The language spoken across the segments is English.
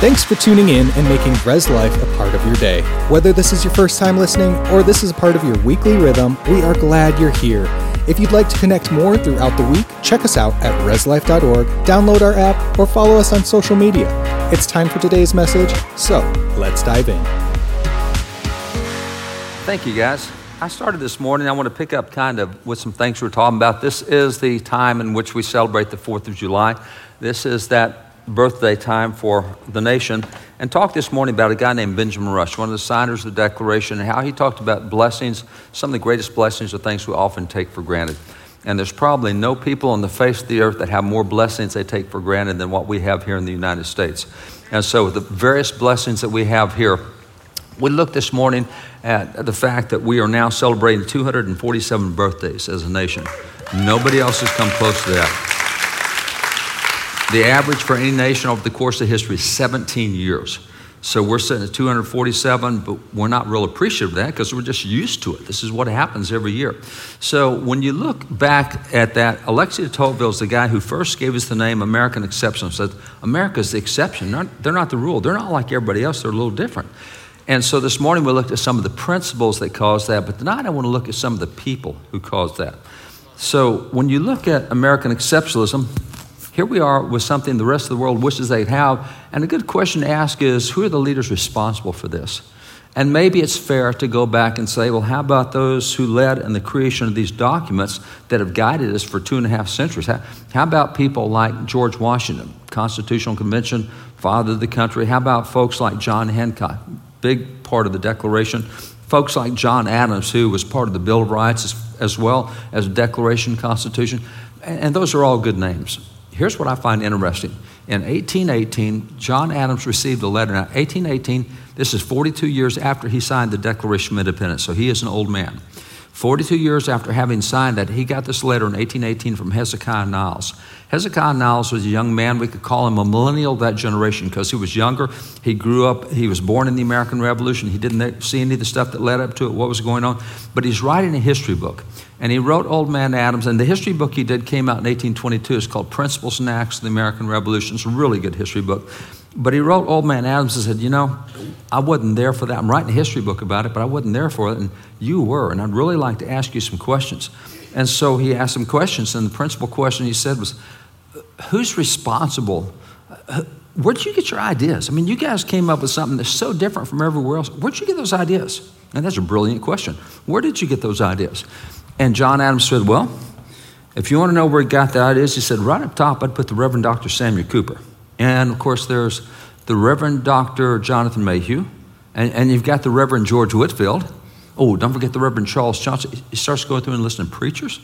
Thanks for tuning in and making Res Life a part of your day. Whether this is your first time listening or this is a part of your weekly rhythm, we are glad you're here. If you'd like to connect more throughout the week, check us out at reslife.org, download our app, or follow us on social media. It's time for today's message, so let's dive in. Thank you, guys. I started this morning. I want to pick up kind of with some things we're talking about. This is the time in which we celebrate the 4th of July. This is that birthday time for the nation and talked this morning about a guy named Benjamin Rush, one of the signers of the Declaration, and how he talked about blessings. Some of the greatest blessings are things we often take for granted. And there's probably no people on the face of the earth that have more blessings they take for granted than what we have here in the United States. And so, the various blessings that we have here, we looked this morning at the fact that we are now celebrating 247 birthdays as a nation. Nobody else has come close to that. The average for any nation over the course of history is 17 years. So we're sitting at 247, but we're not real appreciative of that because we're just used to it. This is what happens every year. So when you look back at that, Alexis de Tocqueville is the guy who first gave us the name American Exception. Said America's the exception. They're not, they're not the rule. They're not like everybody else. They're a little different. And so this morning we looked at some of the principles that caused that, but tonight I want to look at some of the people who caused that. So when you look at American exceptionalism, here we are with something the rest of the world wishes they'd have. And a good question to ask is who are the leaders responsible for this? And maybe it's fair to go back and say, well, how about those who led in the creation of these documents that have guided us for two and a half centuries? How, how about people like George Washington, Constitutional Convention, father of the country? How about folks like John Hancock, big part of the Declaration? Folks like John Adams, who was part of the Bill of Rights as, as well as Declaration Constitution. And, and those are all good names. Here's what I find interesting. In 1818, John Adams received a letter. Now, 1818, this is 42 years after he signed the Declaration of Independence, so he is an old man. 42 years after having signed that, he got this letter in 1818 from Hezekiah Niles. Hezekiah Niles was a young man. We could call him a millennial of that generation because he was younger. He grew up, he was born in the American Revolution. He didn't see any of the stuff that led up to it, what was going on. But he's writing a history book. And he wrote Old Man Adams, and the history book he did came out in 1822. It's called Principles and Acts of the American Revolution. It's a really good history book. But he wrote Old Man Adams and said, You know, I wasn't there for that. I'm writing a history book about it, but I wasn't there for it, and you were. And I'd really like to ask you some questions. And so he asked some questions, and the principal question he said was, Who's responsible? Where'd you get your ideas? I mean, you guys came up with something that's so different from everywhere else. Where'd you get those ideas? And that's a brilliant question. Where did you get those ideas? And John Adams said, Well, if you want to know where he got the ideas, he said, right up top, I'd put the Reverend Dr. Samuel Cooper. And of course, there's the Reverend Dr. Jonathan Mayhew, and, and you've got the Reverend George Whitefield. Oh, don't forget the Reverend Charles Johnson. He starts going through and listening to preachers.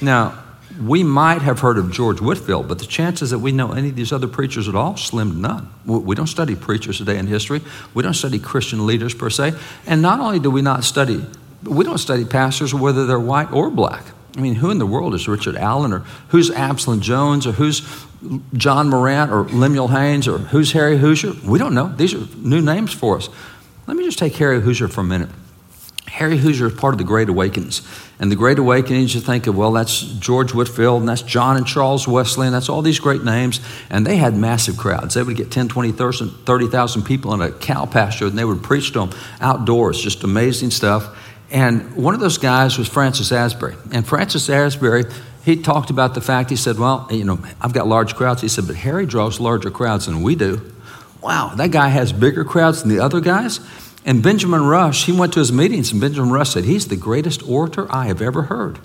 Now, we might have heard of George Whitefield, but the chances that we know any of these other preachers at all, slim to none. We don't study preachers today in history. We don't study Christian leaders per se. And not only do we not study we don't study pastors whether they're white or black. I mean, who in the world is Richard Allen or who's Absalom Jones or who's John Marrant or Lemuel Haynes or who's Harry Hoosier? We don't know. These are new names for us. Let me just take Harry Hoosier for a minute. Harry Hoosier is part of the Great Awakenings. And the Great Awakenings, you think of, well, that's George Whitefield, and that's John and Charles Wesley, and that's all these great names. And they had massive crowds. They would get 10, 20, 30,000 people in a cow pasture, and they would preach to them outdoors. Just amazing stuff. And one of those guys was Francis Asbury. And Francis Asbury, he talked about the fact, he said, Well, you know, I've got large crowds. He said, But Harry draws larger crowds than we do. Wow, that guy has bigger crowds than the other guys. And Benjamin Rush, he went to his meetings, and Benjamin Rush said, He's the greatest orator I have ever heard.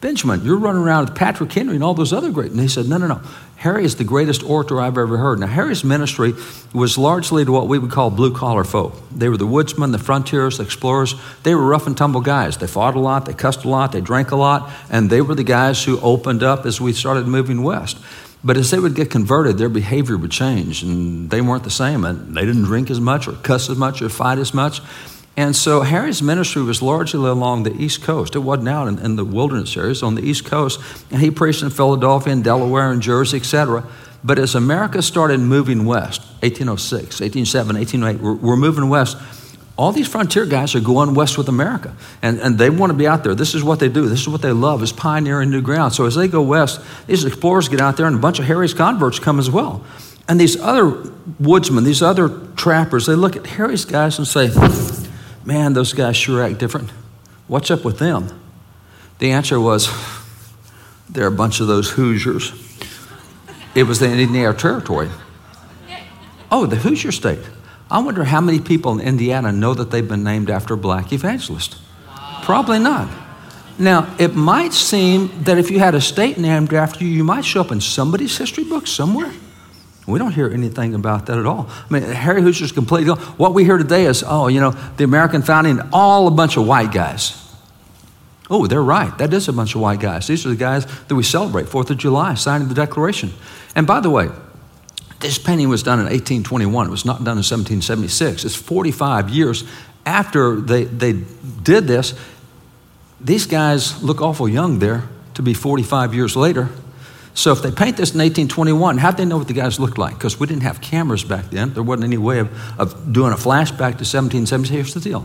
Benjamin, you're running around with Patrick Henry and all those other great. And he said, No, no, no. Harry is the greatest orator I've ever heard. Now, Harry's ministry was largely to what we would call blue collar folk. They were the woodsmen, the frontiers, the explorers. They were rough and tumble guys. They fought a lot, they cussed a lot, they drank a lot, and they were the guys who opened up as we started moving west. But as they would get converted, their behavior would change, and they weren't the same. And they didn't drink as much, or cuss as much, or fight as much. And so Harry's ministry was largely along the East Coast. It wasn't out in, in the wilderness areas, on the East Coast. And he preached in Philadelphia and Delaware and Jersey, etc. But as America started moving west, 1806, 1807, 1808, we're, we're moving west all these frontier guys are going west with America, and, and they want to be out there. This is what they do. This is what they love, is pioneering new ground. So as they go west, these explorers get out there, and a bunch of Harry's converts come as well. And these other woodsmen, these other trappers, they look at Harry's guys and say, Man, those guys sure act different. What's up with them? The answer was, They're a bunch of those Hoosiers. It was the Indiana Territory. Oh, the Hoosier State. I wonder how many people in Indiana know that they've been named after black evangelist. Probably not. Now, it might seem that if you had a state named after you, you might show up in somebody's history book somewhere. We don't hear anything about that at all. I mean, Harry Hoosier's completely. gone. What we hear today is, oh, you know, the American founding, all a bunch of white guys. Oh, they're right. That is a bunch of white guys. These are the guys that we celebrate, 4th of July, signing the Declaration. And by the way, this painting was done in 1821. It was not done in 1776. It's 45 years after they, they did this. These guys look awful young there to be 45 years later. So if they paint this in 1821, how'd they know what the guys looked like? Because we didn't have cameras back then. There wasn't any way of, of doing a flashback to 1770. Here's the deal.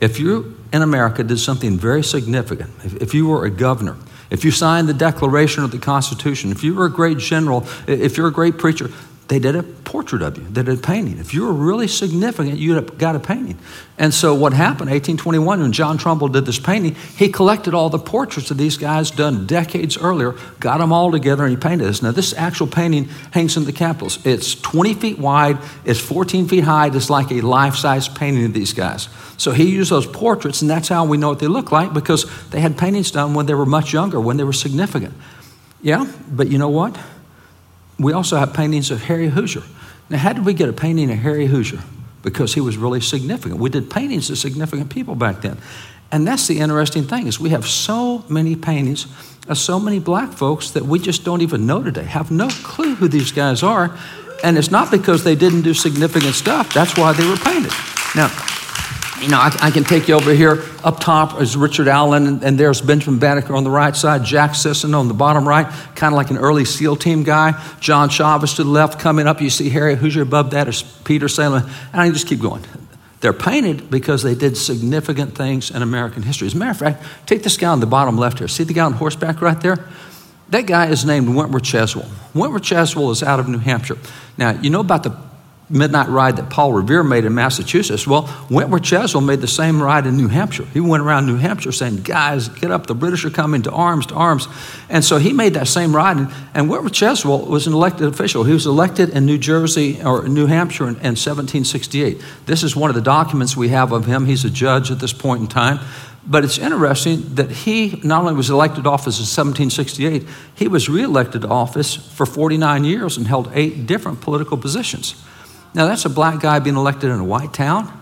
If you in America did something very significant, if, if you were a governor, if you signed the Declaration of the Constitution, if you were a great general, if you're a great preacher, they did a portrait of you. They did a painting. If you were really significant, you got a painting. And so what happened, 1821, when John Trumbull did this painting, he collected all the portraits of these guys done decades earlier, got them all together, and he painted this. Now, this actual painting hangs in the Capitol. It's 20 feet wide, it's 14 feet high. It's like a life-size painting of these guys. So he used those portraits, and that's how we know what they look like because they had paintings done when they were much younger, when they were significant. Yeah, but you know what? We also have paintings of Harry Hoosier. Now, how did we get a painting of Harry Hoosier? Because he was really significant. We did paintings of significant people back then. And that's the interesting thing is we have so many paintings of so many black folks that we just don't even know today, have no clue who these guys are. And it's not because they didn't do significant stuff. That's why they were painted. Now, you know, I, I, can take you over here. Up top is Richard Allen, and, and, there's Benjamin Banneker on the right side, Jack Sisson on the bottom right, kind of like an early SEAL team guy. John Chavis to the left. Coming up, you see Harry Hoosier above that is Peter Salem. And I just keep going. They're painted because they did significant things in American history. As a matter of fact, take this guy on the bottom left here. See the guy on horseback right there? That guy is named Wentworth Cheswell. Wentworth Cheswell is out of New Hampshire. Now, you know about the midnight ride that Paul Revere made in Massachusetts. Well, Wentworth Cheswell made the same ride in New Hampshire. He went around New Hampshire saying, Guys, get up, the British are coming to arms, to arms. And so he made that same ride. And, and Wentworth Cheswell was an elected official. He was elected in New Jersey or New Hampshire in, in 1768. This is one of the documents we have of him. He's a judge at this point in time. But it's interesting that he not only was elected office in 1768, he was reelected to office for 49 years and held eight different political positions. Now, that's a black guy being elected in a white town.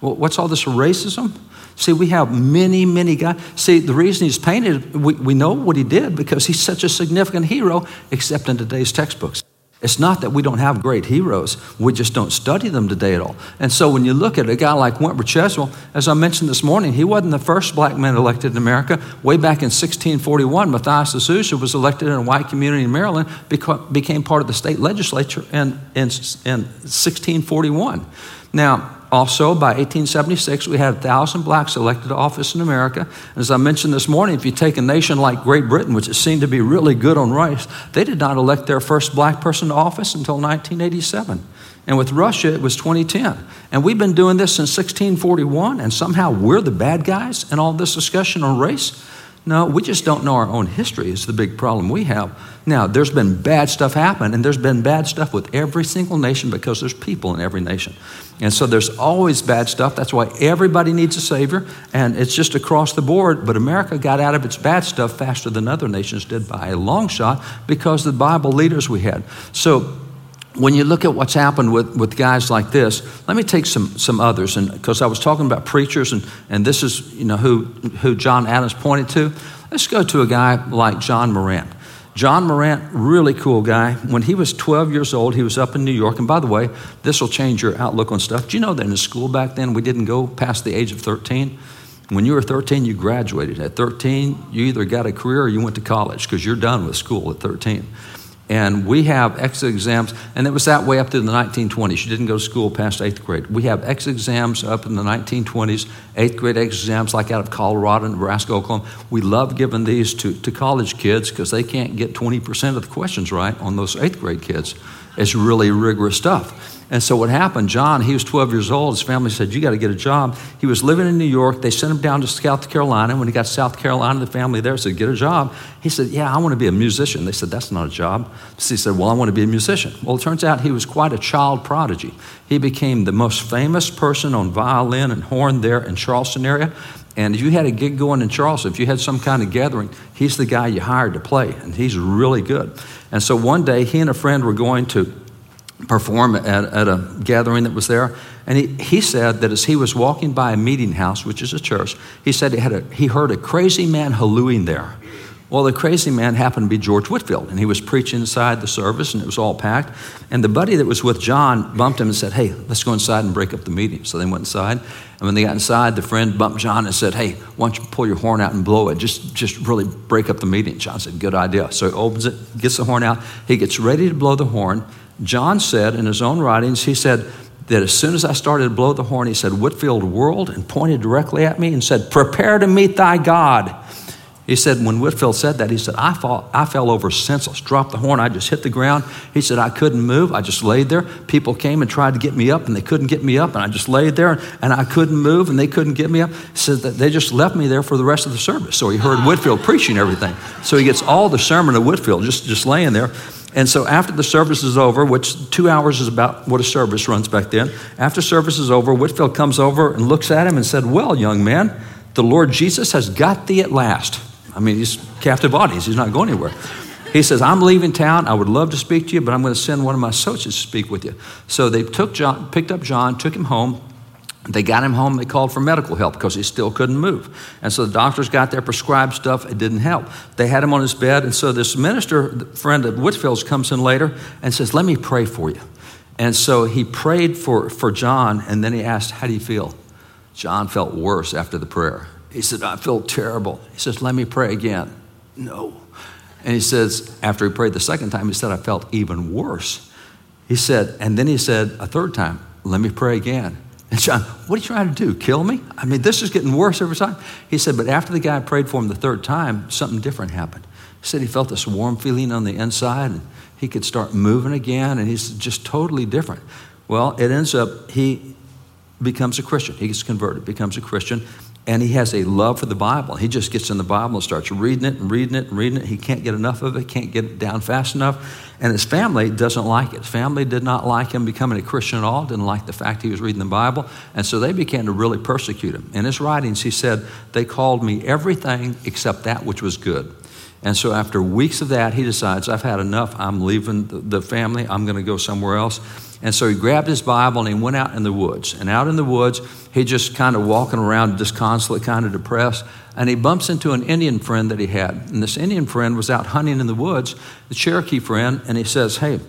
Well, what's all this racism? See, we have many, many guys. See, the reason he's painted, we, we know what he did because he's such a significant hero, except in today's textbooks. It's not that we don't have great heroes, we just don't study them today at all. And so when you look at a guy like Wentworth Cheswell, as I mentioned this morning, he wasn't the first black man elected in America. Way back in 1641, Mathias de Sousa was elected in a white community in Maryland, became part of the state legislature in, in, in 1641. Now, also, by 1876, we had 1,000 blacks elected to office in America. As I mentioned this morning, if you take a nation like Great Britain, which it seemed to be really good on race, they did not elect their first black person to office until 1987. And with Russia, it was 2010. And we've been doing this since 1641, and somehow we're the bad guys in all this discussion on race. No, we just don't know our own history, is the big problem we have. Now, there's been bad stuff happen, and there's been bad stuff with every single nation because there's people in every nation. And so there's always bad stuff. That's why everybody needs a Savior, and it's just across the board. But America got out of its bad stuff faster than other nations did by a long shot because of the Bible leaders we had. So when you look at what's happened with, with guys like this, let me take some, some others. And because I was talking about preachers, and, and this is you know who, who John Adams pointed to. Let's go to a guy like John Marrant. John Marrant, really cool guy. When he was 12 years old, he was up in New York. And by the way, this will change your outlook on stuff. Do you know that in school back then, we didn't go past the age of 13? When you were 13, you graduated. At 13, you either got a career or you went to college because you're done with school at 13. And we have exit exams, and it was that way up to the 1920s. She didn't go to school past eighth grade. We have exit exams up in the 1920s, eighth grade exams like out of Colorado, Nebraska, Oklahoma. We love giving these to, to college kids because they can't get 20% of the questions right on those eighth grade kids. It's really rigorous stuff. And so what happened, John, he was 12 years old. His family said, You got to get a job. He was living in New York. They sent him down to South Carolina. When he got South Carolina, the family there said, Get a job. He said, Yeah, I want to be a musician. They said, That's not a job. So he said, Well, I want to be a musician. Well, it turns out he was quite a child prodigy. He became the most famous person on violin and horn there in Charleston area. And if you had a gig going in Charleston, if you had some kind of gathering, he's the guy you hired to play, and he's really good. And so one day, he and a friend were going to perform at, at a gathering that was there. And he, he said that as he was walking by a meeting house, which is a church, he said he, had a, he heard a crazy man hallooing there. Well, the crazy man happened to be George Whitefield, and he was preaching inside the service, and it was all packed. And the buddy that was with John bumped him and said, Hey, let's go inside and break up the meeting. So they went inside. And when they got inside, the friend bumped John and said, Hey, why don't you pull your horn out and blow it? Just, just really break up the meeting. John said, Good idea. So he opens it, gets the horn out. He gets ready to blow the horn. John said in his own writings, he said that as soon as I started to blow the horn, he said, Whitefield whirled and pointed directly at me and said, Prepare to meet thy God. He said, when Whitefield said that, he said, I, fall, I fell over senseless, dropped the horn, I just hit the ground. He said, I couldn't move, I just laid there. People came and tried to get me up, and they couldn't get me up, and I just laid there, and I couldn't move, and they couldn't get me up. He said that they just left me there for the rest of the service. So he heard Whitefield preaching everything. So he gets all the sermon of Whitefield just, just laying there. And so after the service is over, which two hours is about what a service runs back then, after service is over, Whitefield comes over and looks at him and said, Well, young man, the Lord Jesus has got thee at last. I mean, he's captive audience, he's not going anywhere. He says, I'm leaving town. I would love to speak to you, but I'm going to send one of my associates to speak with you. So they took John, picked up John, took him home. They got him home. They called for medical help because he still couldn't move. And so the doctors got their prescribed stuff. It didn't help. They had him on his bed. And so this minister, friend of Whitefield's, comes in later and says, Let me pray for you. And so he prayed for, for John. And then he asked, How do you feel? John felt worse after the prayer. He said, I feel terrible. He says, Let me pray again. No. And he says, after he prayed the second time, he said, I felt even worse. He said, and then he said a third time, Let me pray again. And John, what are you trying to do? Kill me? I mean, this is getting worse every time. He said, but after the guy prayed for him the third time, something different happened. He said he felt this warm feeling on the inside and he could start moving again and he's just totally different. Well, it ends up he becomes a Christian. He gets converted, becomes a Christian, and he has a love for the Bible. He just gets in the Bible and starts reading it and reading it and reading it. He can't get enough of it, can't get it down fast enough. And his family doesn't like it. Family did not like him becoming a Christian at all, didn't like the fact he was reading the Bible. And so they began to really persecute him. In his writings, he said, They called me everything except that which was good. And so after weeks of that, he decides, I've had enough. I'm leaving the family. I'm going to go somewhere else. And so he grabbed his Bible and he went out in the woods. And out in the woods, he just kind of walking around disconsolate, kind of depressed. And he bumps into an Indian friend that he had. And this Indian friend was out hunting in the woods, the Cherokee friend, and he says, Hey,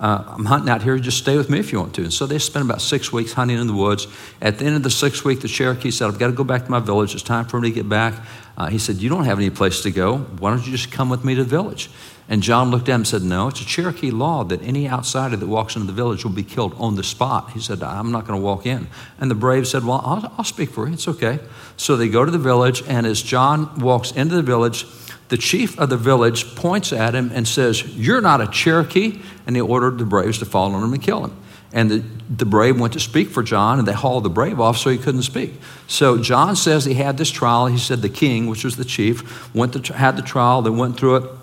uh, I'm hunting out here. Just stay with me if you want to. And so they spent about six weeks hunting in the woods. At the end of the sixth week, the Cherokee said, I've got to go back to my village. It's time for me to get back. Uh, he said, You don't have any place to go. Why don't you just come with me to the village? And John looked at him and said, No, it's a Cherokee law that any outsider that walks into the village will be killed on the spot. He said, I'm not going to walk in. And the brave said, Well, I'll, I'll speak for you. It's okay. So they go to the village, and as John walks into the village, the chief of the village points at him and says, You're not a Cherokee. And he ordered the braves to fall on him and kill him. And the, the brave went to speak for John, and they hauled the brave off so he couldn't speak. So John says he had this trial. He said the king, which was the chief, went to, had the trial. They went through it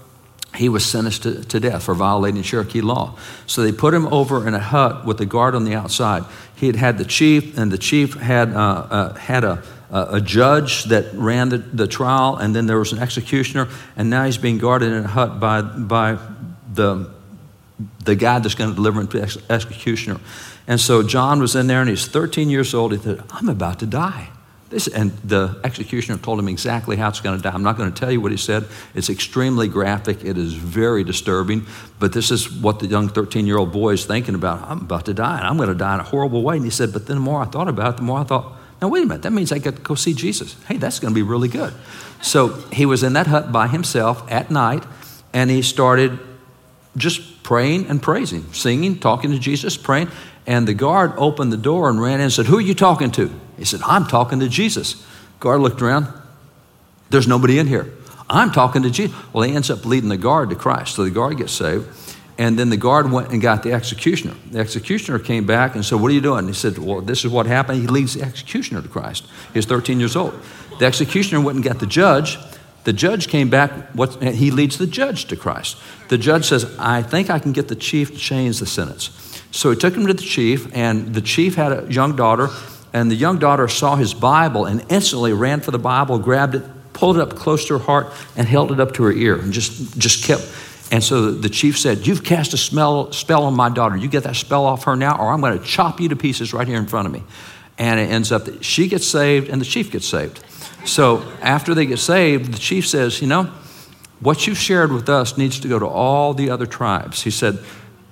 he was sentenced to, to, death for violating Cherokee law. So they put him over in a hut with a guard on the outside. He had had the chief, and the chief had, uh, uh, had a, a judge that ran the, the trial, and then there was an executioner, and now he's being guarded in a hut by, by the, the guy that's going to deliver him to the executioner. And so John was in there, and he's 13 years old. He said, I'm about to die. This, and the executioner told him exactly how it's going to die. I'm not going to tell you what he said. It's extremely graphic. It is very disturbing. But this is what the young 13 year old boy is thinking about. I'm about to die, and I'm going to die in a horrible way. And he said, But then the more I thought about it, the more I thought, now, wait a minute, that means I got to go see Jesus. Hey, that's going to be really good. So he was in that hut by himself at night, and he started just praying and praising, singing, talking to Jesus, praying. And the guard opened the door and ran in and said, Who are you talking to? He said, I'm talking to Jesus. Guard looked around. There's nobody in here. I'm talking to Jesus. Well, he ends up leading the guard to Christ. So the guard gets saved. And then the guard went and got the executioner. The executioner came back and said, What are you doing? he said, Well, this is what happened. He leads the executioner to Christ. He was 13 years old. The executioner went and got the judge. The judge came back, what, he leads the judge to Christ. The judge says, I think I can get the chief to change the sentence. So he took him to the chief, and the chief had a young daughter, and the young daughter saw his Bible and instantly ran for the Bible, grabbed it, pulled it up close to her heart, and held it up to her ear, and just, just kept and so the chief said, You've cast a smell, spell on my daughter. You get that spell off her now, or I'm going to chop you to pieces right here in front of me. And it ends up that she gets saved and the chief gets saved. So after they get saved, the chief says, You know, what you've shared with us needs to go to all the other tribes. He said,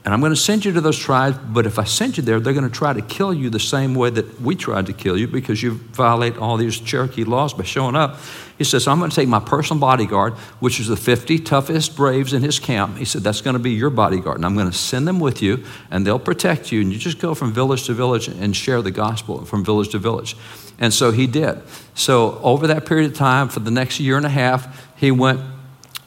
and I'm going to send you to those tribes, but if I send you there, they're going to try to kill you the same way that we tried to kill you because you violate all these Cherokee laws by showing up. He says, I'm going to take my personal bodyguard, which is the 50 toughest braves in his camp. He said, that's going to be your bodyguard. And I'm going to send them with you, and they'll protect you. And you just go from village to village and share the gospel from village to village. And so he did. So over that period of time, for the next year and a half, he went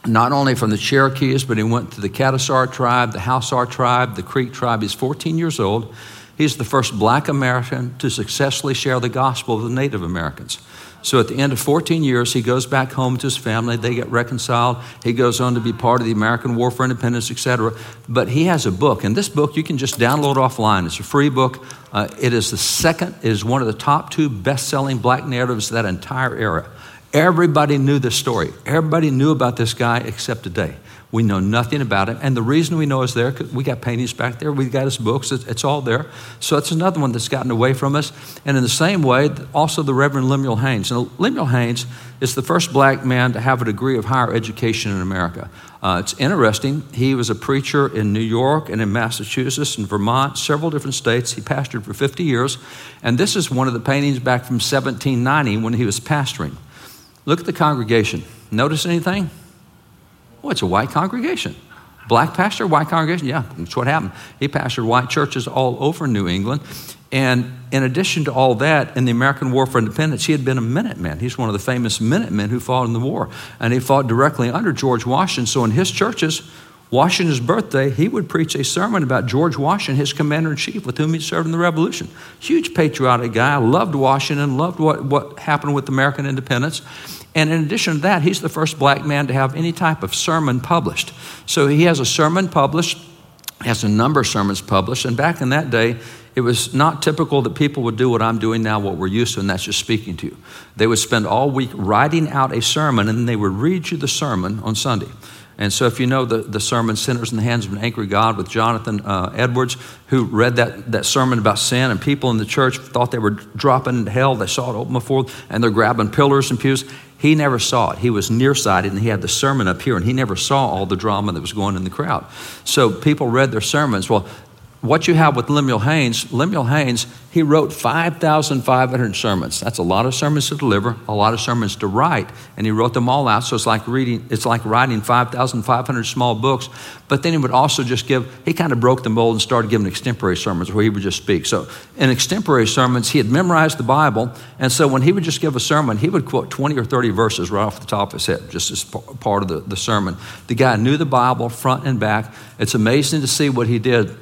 not only from the Cherokees, but he went to the Cadasar tribe, the Hausar tribe, the Creek tribe. He's 14 years old. He's the first black American to successfully share the gospel with the Native Americans. So at the end of 14 years, he goes back home to his family. They get reconciled. He goes on to be part of the American War for Independence, etc. But he has a book, and this book you can just download offline. It's a free book. Uh, it is the second, it is one of the top two best-selling black narratives of that entire era. Everybody knew this story. Everybody knew about this guy except today. We know nothing about him. And the reason we know is there, we got paintings back there, we got his books, it's all there. So it's another one that's gotten away from us. And in the same way, also the Reverend Lemuel Haynes. Now, Lemuel Haynes is the first black man to have a degree of higher education in America. Uh, it's interesting. He was a preacher in New York and in Massachusetts and Vermont, several different states. He pastored for 50 years. And this is one of the paintings back from 1790 when he was pastoring. Look at the congregation. Notice anything? Oh, it's a white congregation. Black pastor, white congregation? Yeah, that's what happened. He pastored white churches all over New England. And in addition to all that, in the American War for Independence, he had been a Minuteman. He's one of the famous Minutemen who fought in the war. And he fought directly under George Washington. So in his churches, Washington's birthday, he would preach a sermon about George Washington, his commander in chief, with whom he served in the Revolution. Huge patriotic guy, loved Washington, loved what, what happened with American independence. And in addition to that, he's the first black man to have any type of sermon published. So he has a sermon published, has a number of sermons published. And back in that day, it was not typical that people would do what I'm doing now, what we're used to, and that's just speaking to you. They would spend all week writing out a sermon, and then they would read you the sermon on Sunday. And so, if you know the, the sermon, Sinners in the Hands of an Angry God, with Jonathan uh, Edwards, who read that, that sermon about sin, and people in the church thought they were dropping into hell. They saw it open before, and they're grabbing pillars and pews. He never saw it. He was nearsighted, and he had the sermon up here, and he never saw all the drama that was going in the crowd. So, people read their sermons. Well, what you have with Lemuel Haynes, Lemuel Haynes, he wrote 5,500 sermons. That's a lot of sermons to deliver, a lot of sermons to write, and he wrote them all out. So it's like reading, it's like writing 5,500 small books. But then he would also just give, he kind of broke the mold and started giving extemporary sermons where he would just speak. So in extemporary sermons, he had memorized the Bible, and so when he would just give a sermon, he would quote 20 or 30 verses right off the top of his head, just as part of the, the sermon. The guy knew the Bible front and back. It's amazing to see what he did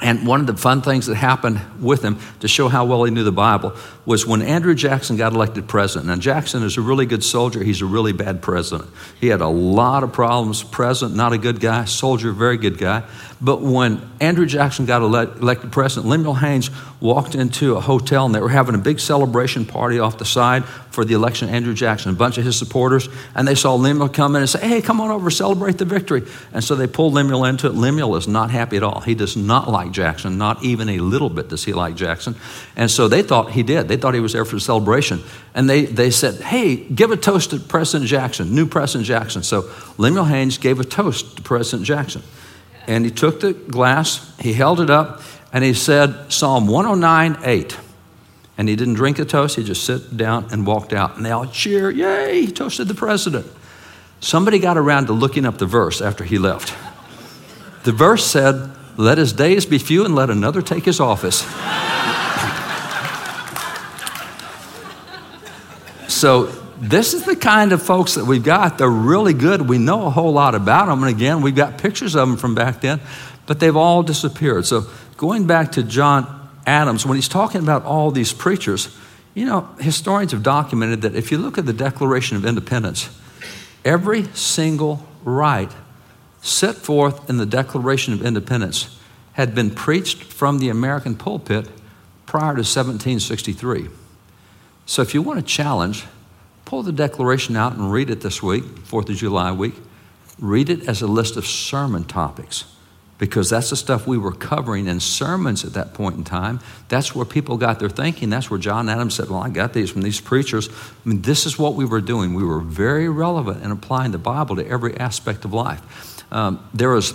and one of the fun things that happened with him to show how well he knew the Bible was when Andrew Jackson got elected president. Now, Jackson is a really good soldier, he's a really bad president. He had a lot of problems. President, not a good guy, soldier, very good guy. But when Andrew Jackson got elected president, Lemuel Haynes walked into a hotel and they were having a big celebration party off the side for the election of Andrew Jackson, a bunch of his supporters. And they saw Lemuel come in and say, Hey, come on over, celebrate the victory. And so they pulled Lemuel into it. Lemuel is not happy at all. He does not like Jackson, not even a little bit does he like Jackson. And so they thought he did. They thought he was there for the celebration. And they, they said, Hey, give a toast to President Jackson, new President Jackson. So Lemuel Haynes gave a toast to President Jackson. And he took the glass, he held it up, and he said Psalm 109 8. And he didn't drink the toast, he just sat down and walked out. And they all cheer, yay, he toasted the president. Somebody got around to looking up the verse after he left. The verse said, Let his days be few and let another take his office. so this is the kind of folks that we've got. They're really good. We know a whole lot about them. And again, we've got pictures of them from back then. but they've all disappeared. So, going back to John Adams, when he's talking about all these preachers, you know, historians have documented that if you look at the Declaration of Independence, every single right set forth in the Declaration of Independence had been preached from the American pulpit prior to 1763. So if you want to challenge, pull the Declaration out and read it this week, 4th of July week. Read it as a list of sermon topics because that's the stuff we were covering in sermons at that point in time. That's where people got their thinking. That's where John Adams said, Well, I got these from these preachers. I mean, this is what we were doing. We were very relevant in applying the Bible to every aspect of life. Um, there was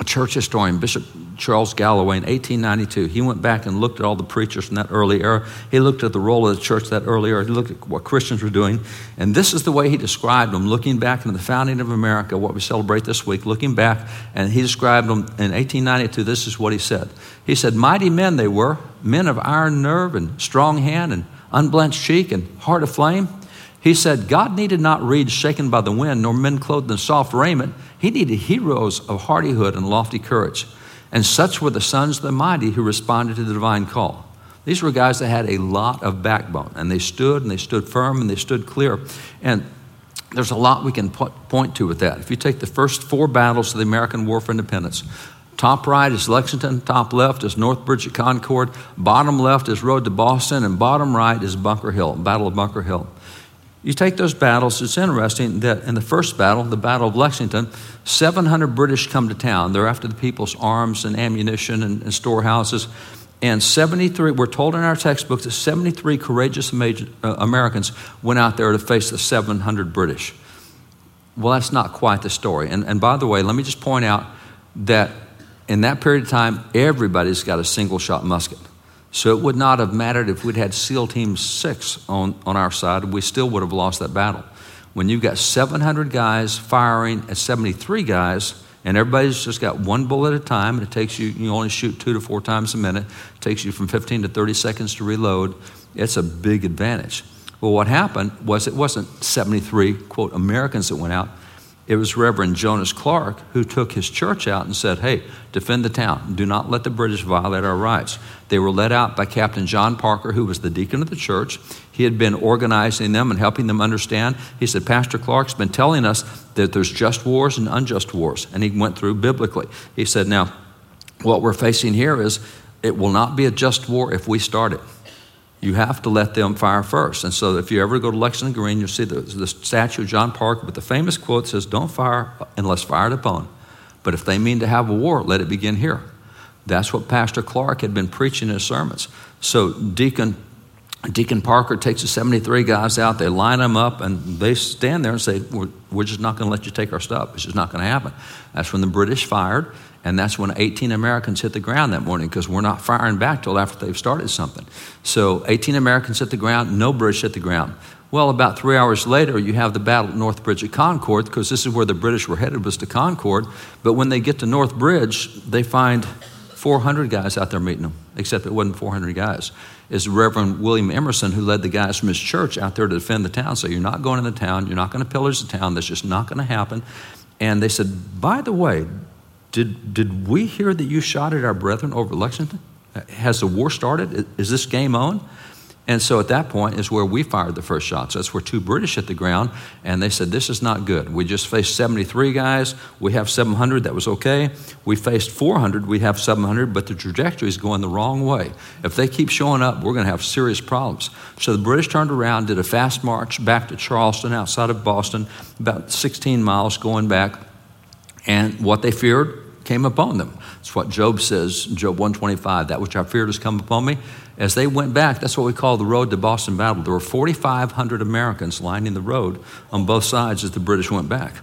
a church historian, Bishop Charles Galloway, in 1892. He went back and looked at all the preachers from that early era. He looked at the role of the church that early era. He looked at what Christians were doing. And this is the way he described them, looking back into the founding of America, what we celebrate this week, looking back. And he described them in 1892. This is what he said He said, Mighty men they were, men of iron nerve and strong hand and unblenched cheek and heart of flame. He said, God needed not reeds shaken by the wind, nor men clothed in soft raiment. He needed heroes of hardihood and lofty courage. And such were the sons of the mighty who responded to the divine call. These were guys that had a lot of backbone, and they stood and they stood firm and they stood clear. And there's a lot we can point to with that. If you take the first four battles of the American War for Independence, top right is Lexington, top left is North Bridge at Concord, bottom left is Road to Boston, and bottom right is Bunker Hill, Battle of Bunker Hill. You take those battles, it's interesting that in the first battle, the Battle of Lexington, 700 British come to town. They're after the people's arms and ammunition and, and storehouses. And 73, we're told in our textbooks that 73 courageous uh, Americans went out there to face the 700 British. Well, that's not quite the story. And, and by the way, let me just point out that in that period of time, everybody's got a single shot musket. So it would not have mattered if we'd had SEAL Team 6 on, on our side, we still would have lost that battle. When you've got 700 guys firing at 73 guys, and everybody's just got one bullet at a time, and it takes you, you only shoot two to four times a minute, it takes you from 15 to 30 seconds to reload, it's a big advantage. Well, what happened was it wasn't 73, quote, Americans that went out, it was Reverend Jonas Clark who took his church out and said, Hey, defend the town. Do not let the British violate our rights. They were led out by Captain John Parker, who was the deacon of the church. He had been organizing them and helping them understand. He said, Pastor Clark's been telling us that there's just wars and unjust wars. And he went through biblically. He said, Now, what we're facing here is it will not be a just war if we start it you have to let them fire first. And so if you ever go to Lexington Green, you'll see the, the statue of John Parker with the famous quote says, Don't fire unless fired upon. But if they mean to have a war, let it begin here. That's what Pastor Clark had been preaching in his sermons. So Deacon Deacon Parker takes the 73 guys out, they line them up, and they stand there and say, We're, we're just not going to let you take our stuff. It's just not going to happen. That's when the British fired, and that's when 18 Americans hit the ground that morning because we're not firing back till after they've started something. So 18 Americans hit the ground, no British hit the ground. Well, about three hours later, you have the battle at North Bridge at Concord because this is where the British were headed was to Concord. But when they get to North Bridge, they find 400 guys out there meeting them, except it wasn't 400 guys. It's Reverend William Emerson who led the guys from his church out there to defend the town. So you're not going in the town, you're not going to pillage the town, that's just not going to happen. And they said, by the way, did, did we hear that you shot at our brethren over Lexington? Has the war started? Is this game on? And so at that point is where we fired the first shots. That's where two British hit the ground, and they said, This is not good. We just faced 73 guys. We have 700. That was okay. We faced 400. We have 700, but the trajectory is going the wrong way. If they keep showing up, we're going to have serious problems. So the British turned around, did a fast march back to Charlestown outside of Boston, about 16 miles going back. And what they feared came upon them. It's what Job says, Job 125, that which I feared has come upon me. As they went back, that's what we call the road to Boston Battle. There were 4,500 Americans lining the road on both sides as the British went back.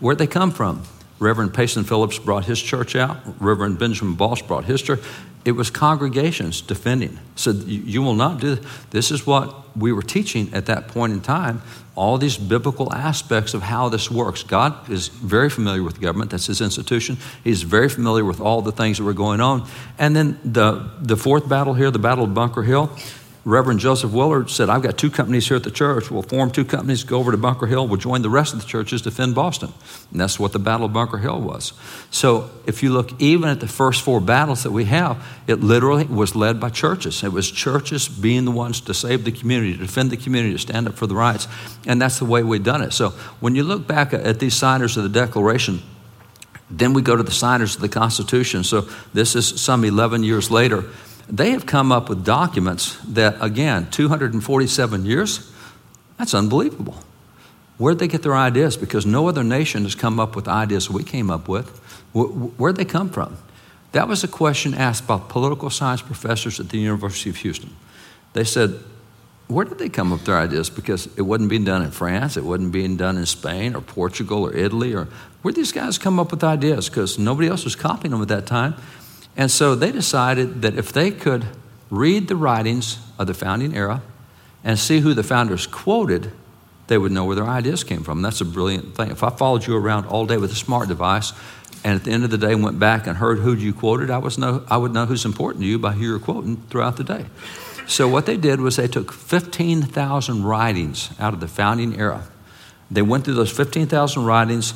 Where'd they come from? Reverend Payson Phillips brought his church out. Reverend Benjamin Boss brought his church. It was congregations defending. So you will not do this. This is what we were teaching at that point in time. All these biblical aspects of how this works. God is very familiar with government. That's his institution. He's very familiar with all the things that were going on. And then the, the fourth battle here, the Battle of Bunker Hill, Reverend Joseph Willard said, I've got two companies here at the church. We'll form two companies, go over to Bunker Hill, we'll join the rest of the churches to defend Boston. And that's what the Battle of Bunker Hill was. So if you look even at the first four battles that we have, it literally was led by churches. It was churches being the ones to save the community, to defend the community, to stand up for the rights. And that's the way we've done it. So when you look back at these signers of the Declaration, then we go to the signers of the Constitution. So this is some 11 years later. They have come up with documents that, again, 247 years, that's unbelievable. Where'd they get their ideas? Because no other nation has come up with ideas we came up with. Where'd they come from? That was a question asked by political science professors at the University of Houston. They said, where did they come up with their ideas? Because it wasn't being done in France, it wasn't being done in Spain or Portugal or Italy or where these guys come up with ideas? Because nobody else was copying them at that time. And so they decided that if they could read the writings of the founding era and see who the founders quoted, they would know where their ideas came from. That's a brilliant thing. If I followed you around all day with a smart device and at the end of the day went back and heard who you quoted, I, was know, I would know who's important to you by who you're quoting throughout the day. So what they did was they took 15,000 writings out of the founding era. They went through those 15,000 writings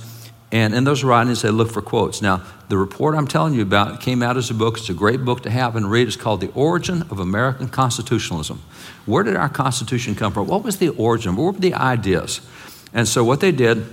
and in those writings, they look for quotes. Now, the report I'm telling you about came out as a book. It's a great book to have and read. It's called The Origin of American Constitutionalism. Where did our Constitution come from? What was the origin? What were the ideas? And so, what they did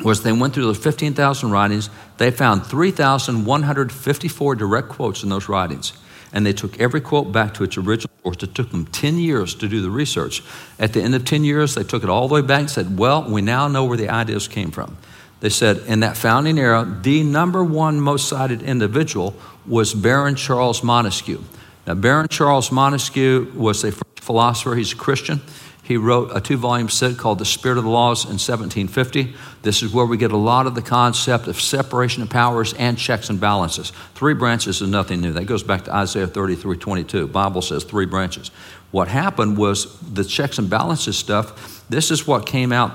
was they went through those 15,000 writings. They found 3,154 direct quotes in those writings. And they took every quote back to its original source. It took them 10 years to do the research. At the end of 10 years, they took it all the way back and said, Well, we now know where the ideas came from. They said in that founding era, the number one most cited individual was Baron Charles Montesquieu. Now, Baron Charles Montesquieu was a philosopher, he's a Christian. He wrote a two volume set called The Spirit of the Laws in 1750. This is where we get a lot of the concept of separation of powers and checks and balances. Three branches is nothing new. That goes back to Isaiah 33 22. Bible says three branches. What happened was the checks and balances stuff, this is what came out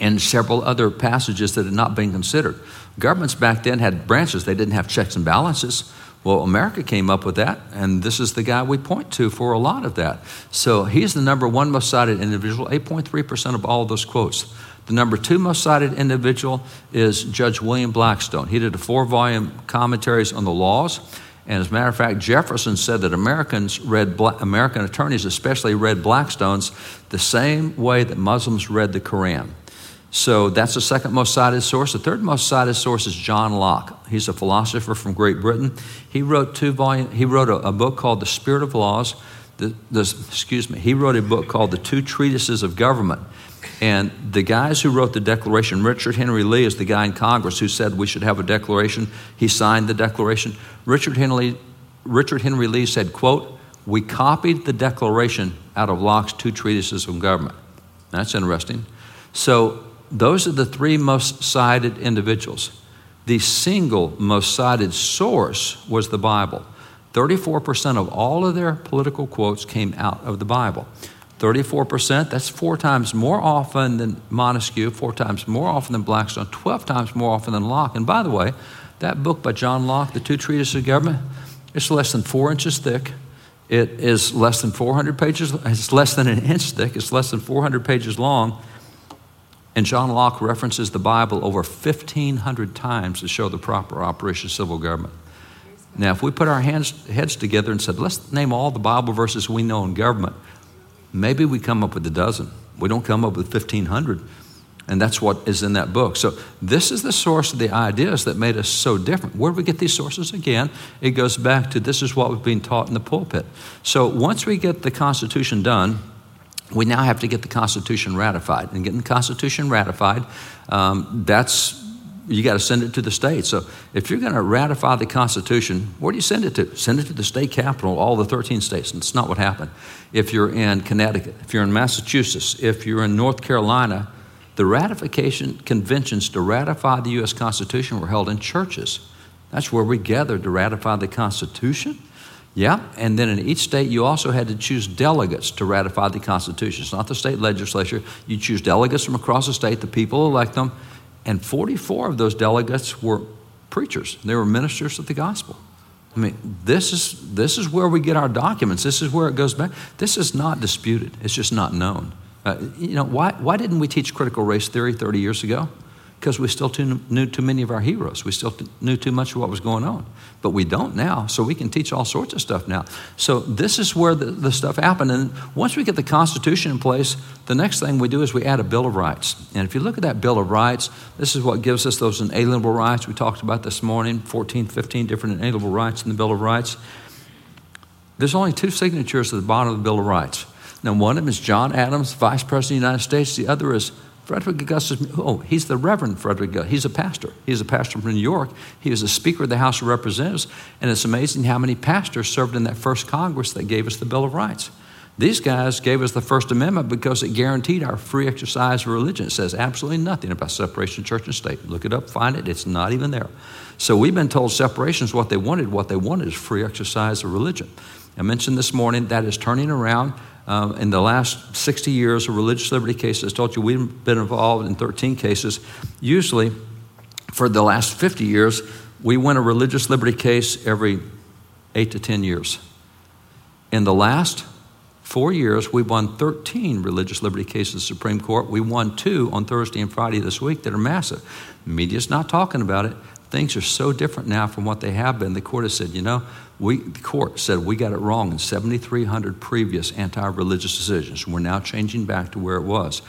and several other passages that had not been considered. Governments back then had branches, they didn't have checks and balances. Well, America came up with that, and this is the guy we point to for a lot of that. So he's the number one most cited individual, 8.3% of all of those quotes. The number two most cited individual is Judge William Blackstone. He did a four volume commentaries on the laws. And as a matter of fact, Jefferson said that Americans read, American attorneys especially read Blackstone's the same way that Muslims read the Quran. So that's the second most cited source. The third most cited source is John Locke. He's a philosopher from Great Britain. He wrote two volume, He wrote a, a book called The Spirit of Laws. The, the, excuse me. He wrote a book called The Two Treatises of Government. And the guys who wrote the Declaration, Richard Henry Lee is the guy in Congress who said we should have a declaration. He signed the Declaration. Richard Henry, Richard Henry Lee said, "quote We copied the Declaration out of Locke's Two Treatises of Government." That's interesting. So those are the three most cited individuals. The single most cited source was the Bible. 34% of all of their political quotes came out of the Bible. 34%, that's four times more often than Montesquieu, four times more often than Blackstone, 12 times more often than Locke. And by the way, that book by John Locke, The Two Treatises of Government, it's less than four inches thick. It is less than 400 pages, it's less than an inch thick, it's less than 400 pages long. And John Locke references the Bible over 1,500 times to show the proper operation of civil government. Now, if we put our hands, heads together and said, let's name all the Bible verses we know in government, maybe we come up with a dozen. We don't come up with 1,500. And that's what is in that book. So, this is the source of the ideas that made us so different. Where do we get these sources? Again, it goes back to this is what we've been taught in the pulpit. So, once we get the Constitution done, we now have to get the Constitution ratified. And getting the Constitution ratified, um, that's you got to send it to the state. So if you're going to ratify the Constitution, where do you send it to? Send it to the state capital, all the 13 states. And it's not what happened. If you're in Connecticut, if you're in Massachusetts, if you're in North Carolina, the ratification conventions to ratify the U.S. Constitution were held in churches. That's where we gathered to ratify the Constitution. Yeah, and then in each state, you also had to choose delegates to ratify the Constitution. It's not the state legislature. You choose delegates from across the state, the people elect them, and 44 of those delegates were preachers. They were ministers of the gospel. I mean, this is, this is where we get our documents. This is where it goes back. This is not disputed, it's just not known. Uh, you know, why, why didn't we teach critical race theory 30 years ago? Because we still too, knew too many of our heroes. We still knew too much of what was going on. But we don't now, so we can teach all sorts of stuff now. So this is where the, the stuff happened. And once we get the Constitution in place, the next thing we do is we add a Bill of Rights. And if you look at that Bill of Rights, this is what gives us those inalienable rights we talked about this morning 14, 15 different inalienable rights in the Bill of Rights. There's only two signatures at the bottom of the Bill of Rights. Now, one of them is John Adams, Vice President of the United States. The other is Frederick Augustus, oh, he's the Reverend Frederick Augustus. He's a pastor. He's a pastor from New York. He was a Speaker of the House of Representatives. And it's amazing how many pastors served in that first Congress that gave us the Bill of Rights. These guys gave us the First Amendment because it guaranteed our free exercise of religion. It says absolutely nothing about separation of church and state. Look it up, find it. It's not even there. So we've been told separation is what they wanted. What they wanted is free exercise of religion. I mentioned this morning that is turning around. Um, in the last 60 years of religious liberty cases, I told you we've been involved in 13 cases. Usually, for the last 50 years, we win a religious liberty case every eight to 10 years. In the last four years, we won 13 religious liberty cases the Supreme Court. We won two on Thursday and Friday this week that are massive. Media's not talking about it. Things are so different now from what they have been. The court has said, you know, we, the court said we got it wrong in 7,300 previous anti religious decisions. We're now changing back to where it was.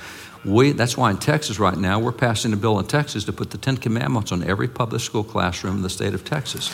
We, that's why in Texas right now, we're passing a bill in Texas to put the Ten Commandments on every public school classroom in the state of Texas.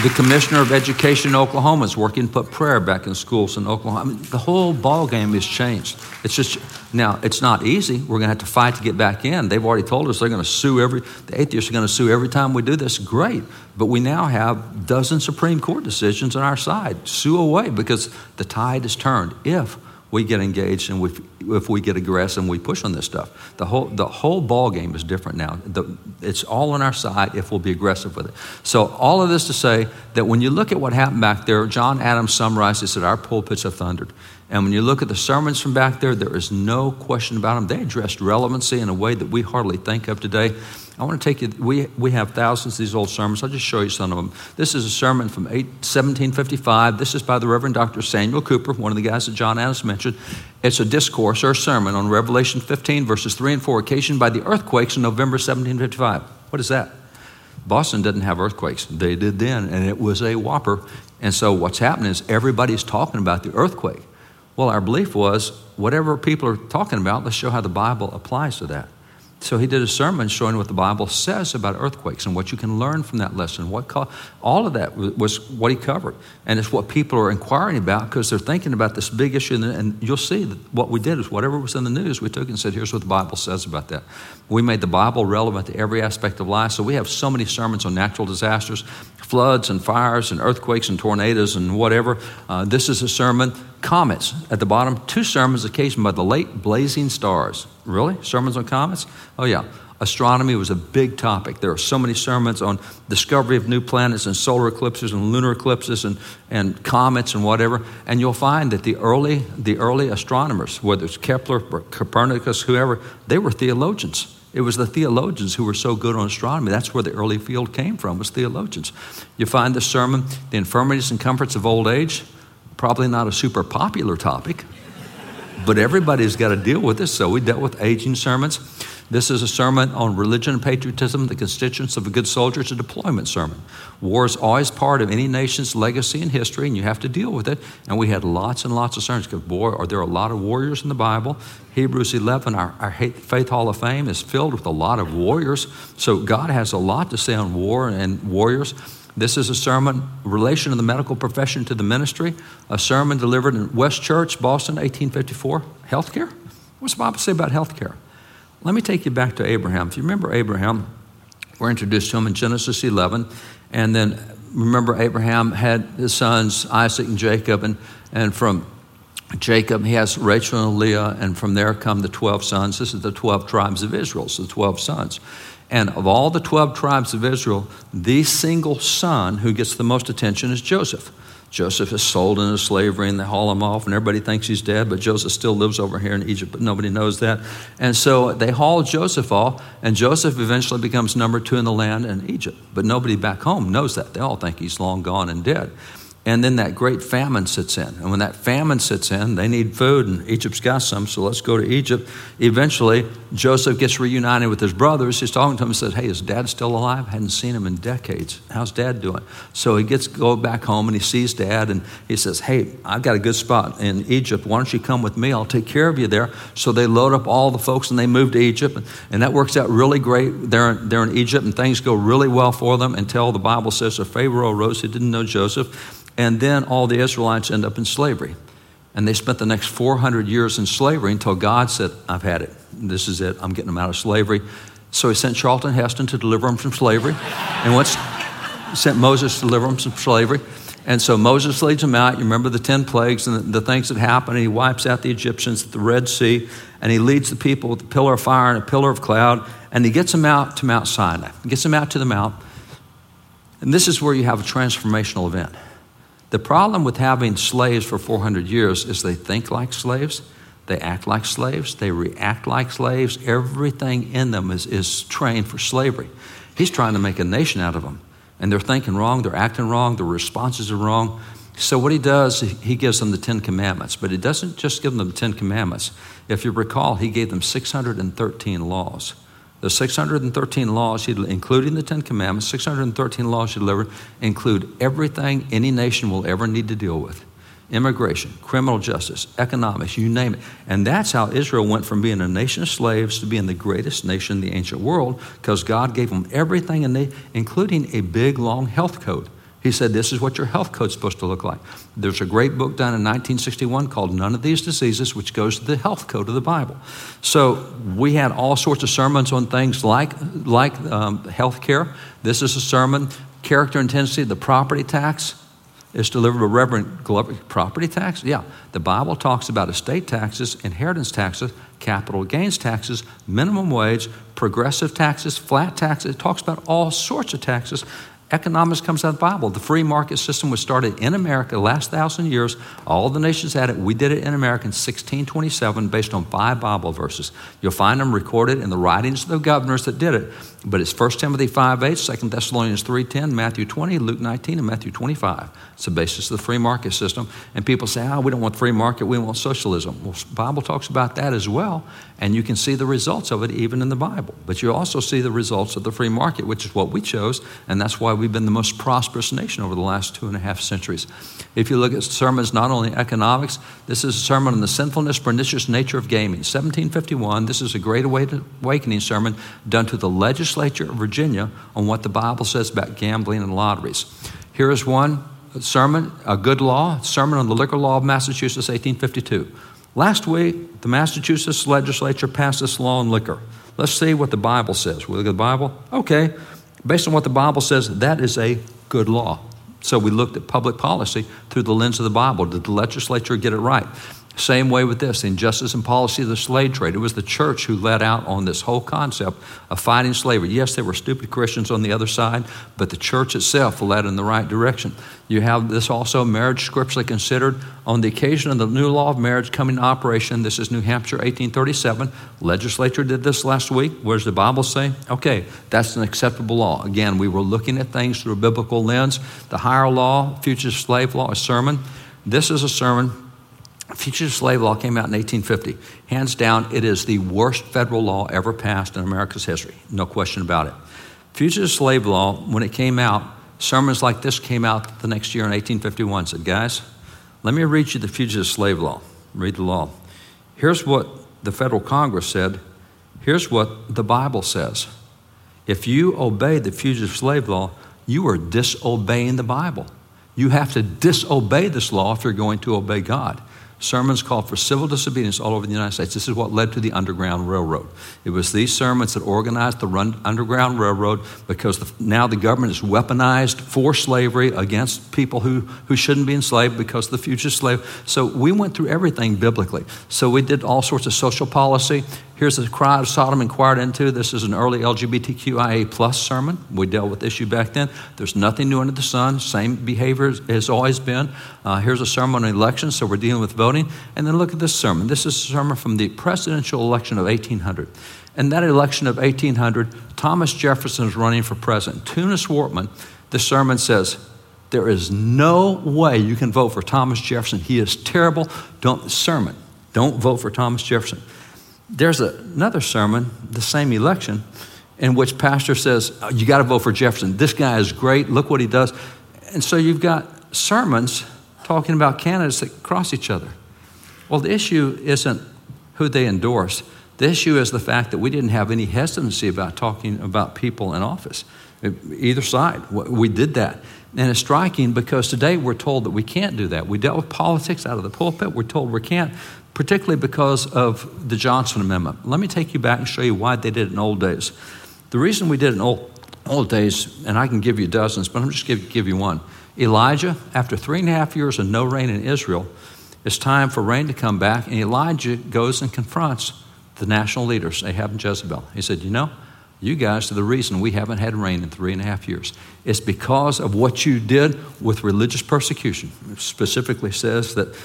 The commissioner of education in Oklahoma is working to put prayer back in schools in Oklahoma. I mean, the whole ball game has changed. It's just now it's not easy. We're going to have to fight to get back in. They've already told us they're going to sue every. The atheists are going to sue every time we do this. Great, but we now have dozen Supreme Court decisions on our side. Sue away because the tide has turned. If we get engaged and we, if we get aggressive and we push on this stuff. The whole, the whole ball game is different now. The, it's all on our side if we'll be aggressive with it. So all of this to say that when you look at what happened back there, John Adams summarized this that our pulpits have thundered. And when you look at the sermons from back there, there is no question about them. They addressed relevancy in a way that we hardly think of today. I want to take you, we, we have thousands of these old sermons. I'll just show you some of them. This is a sermon from 8, 1755. This is by the Reverend Dr. Samuel Cooper, one of the guys that John Adams mentioned. It's a discourse or a sermon on Revelation 15, verses 3 and 4, occasioned by the earthquakes in November 1755. What is that? Boston didn't have earthquakes. They did then, and it was a whopper. And so what's happening is everybody's talking about the earthquake. Well, our belief was whatever people are talking about, let's show how the Bible applies to that. So he did a sermon showing what the Bible says about earthquakes and what you can learn from that lesson. What co- all of that was what he covered, and it's what people are inquiring about because they're thinking about this big issue. And you'll see that what we did is whatever was in the news, we took and said, "Here's what the Bible says about that." We made the Bible relevant to every aspect of life. So we have so many sermons on natural disasters, floods and fires and earthquakes and tornadoes and whatever. Uh, this is a sermon. Comets at the bottom. Two sermons occasioned by the late blazing stars. Really? Sermons on comets? Oh, yeah. Astronomy was a big topic. There are so many sermons on discovery of new planets and solar eclipses and lunar eclipses and, and comets and whatever. And you'll find that the early, the early astronomers, whether it's Kepler, or Copernicus, whoever, they were theologians. It was the theologians who were so good on astronomy. That's where the early field came from, was theologians. You find the sermon, The Infirmities and Comforts of Old Age, probably not a super popular topic but everybody's got to deal with this. So we dealt with aging sermons. This is a sermon on religion and patriotism, the constituents of a good soldier. It's a deployment sermon. War is always part of any nation's legacy and history, and you have to deal with it. And we had lots and lots of sermons because, boy, are there a lot of warriors in the Bible. Hebrews 11, our, our Faith Hall of Fame, is filled with a lot of warriors. So God has a lot to say on war and warriors. This is a sermon, relation of the medical profession to the ministry, a sermon delivered in West Church, Boston, 1854. Healthcare? What's the Bible say about healthcare? Let me take you back to Abraham. If you remember Abraham, we're introduced to him in Genesis 11, and then remember Abraham had his sons Isaac and Jacob, and, and from Jacob he has Rachel and Leah, and from there come the 12 sons. This is the 12 tribes of Israel, so the 12 sons. And of all the 12 tribes of Israel, the single son who gets the most attention is Joseph. Joseph is sold into slavery and they haul him off, and everybody thinks he's dead, but Joseph still lives over here in Egypt, but nobody knows that. And so they haul Joseph off, and Joseph eventually becomes number two in the land in Egypt. But nobody back home knows that. They all think he's long gone and dead. And then that great famine sits in. And when that famine sits in, they need food, and Egypt's got some, so let's go to Egypt. Eventually, Joseph gets reunited with his brothers. He's talking to them and says, Hey, is dad still alive? Hadn't seen him in decades. How's dad doing? So he gets go back home and he sees dad and he says, Hey, I've got a good spot in Egypt. Why don't you come with me? I'll take care of you there. So they load up all the folks and they move to Egypt. And that works out really great. They're, they're in Egypt and things go really well for them until the Bible says a Pharaoh arose who didn't know Joseph and then all the Israelites end up in slavery. And they spent the next 400 years in slavery until God said, I've had it. This is it. I'm getting them out of slavery. So he sent Charlton Heston to deliver them from slavery. And once sent Moses to deliver them from slavery. And so Moses leads them out. You remember the 10 plagues and the, things that happen. And he wipes out the Egyptians at the Red Sea. And he leads the people with a pillar of fire and a pillar of cloud. And he gets them out to Mount Sinai. He gets them out to the mount. And this is where you have a transformational event. The problem with having slaves for 400 years is they think like slaves, they act like slaves, they react like slaves. Everything in them is, is trained for slavery. He's trying to make a nation out of them. And they're thinking wrong, they're acting wrong, their responses are wrong. So, what he does, he gives them the Ten Commandments, but he doesn't just give them the Ten Commandments. If you recall, he gave them 613 laws. The 613 laws, including the Ten Commandments, 613 laws he delivered include everything any nation will ever need to deal with immigration, criminal justice, economics, you name it. And that's how Israel went from being a nation of slaves to being the greatest nation in the ancient world because God gave them everything, including a big, long health code. He said, This is what your health code's supposed to look like. There's a great book done in 1961 called None of These Diseases, which goes to the health code of the Bible. So we had all sorts of sermons on things like, like um, health care. This is a sermon, character intensity, the property tax is delivered by Reverend Glover. Property tax? Yeah. The Bible talks about estate taxes, inheritance taxes, capital gains taxes, minimum wage, progressive taxes, flat taxes. It talks about all sorts of taxes Economics comes out of the Bible. The free market system was started in America the last thousand years. All the nations had it. We did it in America in 1627 based on five Bible verses. You'll find them recorded in the writings of the governors that did it. But it's 1 Timothy 5 8, 2 Thessalonians 3 10, Matthew 20, Luke 19, and Matthew 25. It's the basis of the free market system. And people say, oh, we don't want free market, we want socialism. Well, Bible talks about that as well. And you can see the results of it even in the Bible. But you also see the results of the free market, which is what we chose. And that's why we've been the most prosperous nation over the last two and a half centuries. If you look at sermons, not only economics, this is a sermon on the sinfulness, pernicious nature of gaming. 1751, this is a great awakening sermon done to the legislature of Virginia on what the Bible says about gambling and lotteries. Here is one sermon, a good law, sermon on the liquor law of Massachusetts, 1852. Last week, the Massachusetts legislature passed this law on liquor. Let's see what the Bible says. We look at the Bible. Okay, based on what the Bible says, that is a good law. So we looked at public policy through the lens of the Bible. Did the legislature get it right? Same way with this injustice and policy of the slave trade. It was the church who led out on this whole concept of fighting slavery. Yes, there were stupid Christians on the other side, but the church itself led in the right direction. You have this also marriage scripturally considered on the occasion of the new law of marriage coming into operation. This is New Hampshire, 1837. Legislature did this last week. What does the Bible say? Okay, that's an acceptable law. Again, we were looking at things through a biblical lens. The higher law, fugitive slave law, a sermon. This is a sermon Fugitive slave law came out in 1850. Hands down, it is the worst federal law ever passed in America's history. No question about it. Fugitive slave law, when it came out, sermons like this came out the next year in 1851. Said, guys, let me read you the fugitive slave law. Read the law. Here's what the federal Congress said. Here's what the Bible says. If you obey the fugitive slave law, you are disobeying the Bible. You have to disobey this law if you're going to obey God sermons called for civil disobedience all over the United States. This is what led to the Underground Railroad. It was these sermons that organized the Underground Railroad because the, now the government is weaponized for slavery against people who, who shouldn't be enslaved because the fugitive slave. So we went through everything biblically. So we did all sorts of social policy. Here's the cry of Sodom inquired into. This is an early LGBTQIA plus sermon. We dealt with issue back then. There's nothing new under the sun. Same behavior has always been. Uh, here's a sermon on elections, so we're dealing with voting. And then look at this sermon. This is a sermon from the presidential election of 1800. In that election of 1800, Thomas Jefferson is running for president. Tunis Wortman, the sermon says, there is no way you can vote for Thomas Jefferson. He is terrible. Don't sermon. Don't vote for Thomas Jefferson. There's a, another sermon, the same election, in which pastor says, oh, "You got to vote for Jefferson. This guy is great. Look what he does." And so you've got sermons talking about candidates that cross each other. Well, the issue isn't who they endorse. The issue is the fact that we didn't have any hesitancy about talking about people in office, either side. We did that. And it's striking because today we're told that we can't do that. We dealt with politics out of the pulpit. We're told we can't, particularly because of the Johnson Amendment. Let me take you back and show you why they did it in old days. The reason we did it in old, old days, and I can give you dozens, but I'm just going to give you one. Elijah, after three and a half years of no rain in Israel, it's time for rain to come back, and Elijah goes and confronts the national leaders, Ahab and Jezebel. He said, You know, you guys are the reason we haven't had rain in three and a half years. It's because of what you did with religious persecution. It specifically says that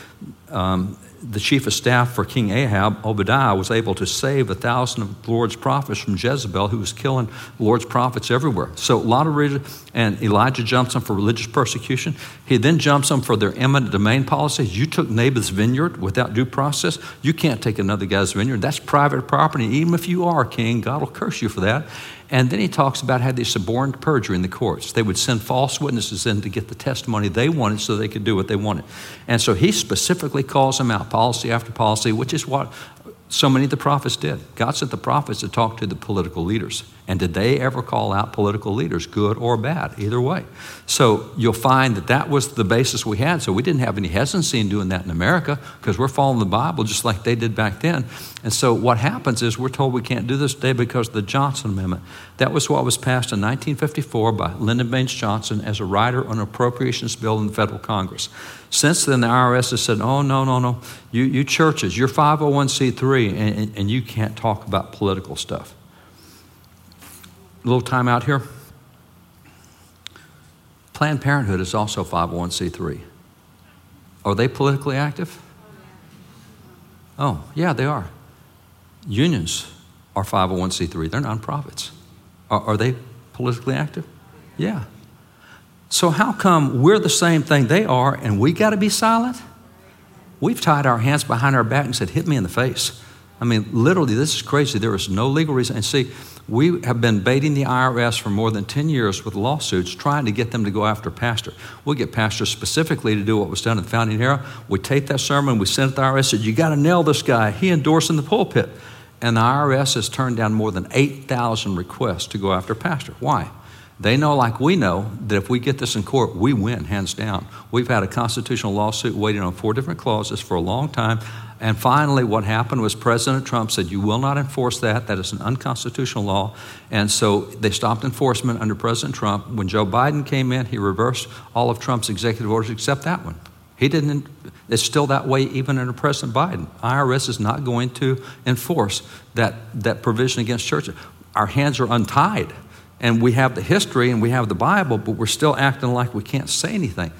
um, the chief of staff for King Ahab, Obadiah, was able to save a thousand of the Lord's prophets from Jezebel, who was killing the Lord's prophets everywhere. So a lot of religious, and Elijah jumps them for religious persecution. He then jumps them for their eminent domain policy. You took Naboth's vineyard without due process. You can't take another guy's vineyard. That's private property. Even if you are king, God will curse you for that. And then he talks about how they suborned perjury in the courts. They would send false witnesses in to get the testimony they wanted so they could do what they wanted. And so he specifically calls them out, policy after policy, which is what so many of the prophets did. God sent the prophets to talk to the political leaders. And did they ever call out political leaders, good or bad, either way? So you'll find that that was the basis we had. So we didn't have any hesitancy in doing that in America because we're following the Bible just like they did back then. And so what happens is we're told we can't do this today because of the Johnson Amendment. That was what was passed in 1954 by Lyndon Baines Johnson as a rider on an appropriations bill in the federal Congress. Since then, the IRS has said, oh, no, no, no. You, you churches, you're 501c3, and, and, and you can't talk about political stuff. A little time out here. Planned Parenthood is also 501c3. Are they politically active? Oh, yeah, they are. Unions are 501c3, they're nonprofits. Are, are they politically active? Yeah. So, how come we're the same thing they are and we got to be silent? We've tied our hands behind our back and said, hit me in the face. I mean, literally, this is crazy. There is no legal reason. And see, we have been baiting the IRS for more than 10 years with lawsuits trying to get them to go after pastor. We'll get pastors specifically to do what was done in the founding era. We tape that sermon, we send it to the IRS, said, You got to nail this guy. He endorsed in the pulpit. And the IRS has turned down more than 8,000 requests to go after pastor. Why? They know, like we know, that if we get this in court, we win, hands down. We've had a constitutional lawsuit waiting on four different clauses for a long time. And finally, what happened was President Trump said, You will not enforce that. That is an unconstitutional law. And so they stopped enforcement under President Trump. When Joe Biden came in, he reversed all of Trump's executive orders except that one. He didn't, it's still that way even under President Biden. IRS is not going to enforce that, that provision against churches. Our hands are untied, and we have the history and we have the Bible, but we're still acting like we can't say anything.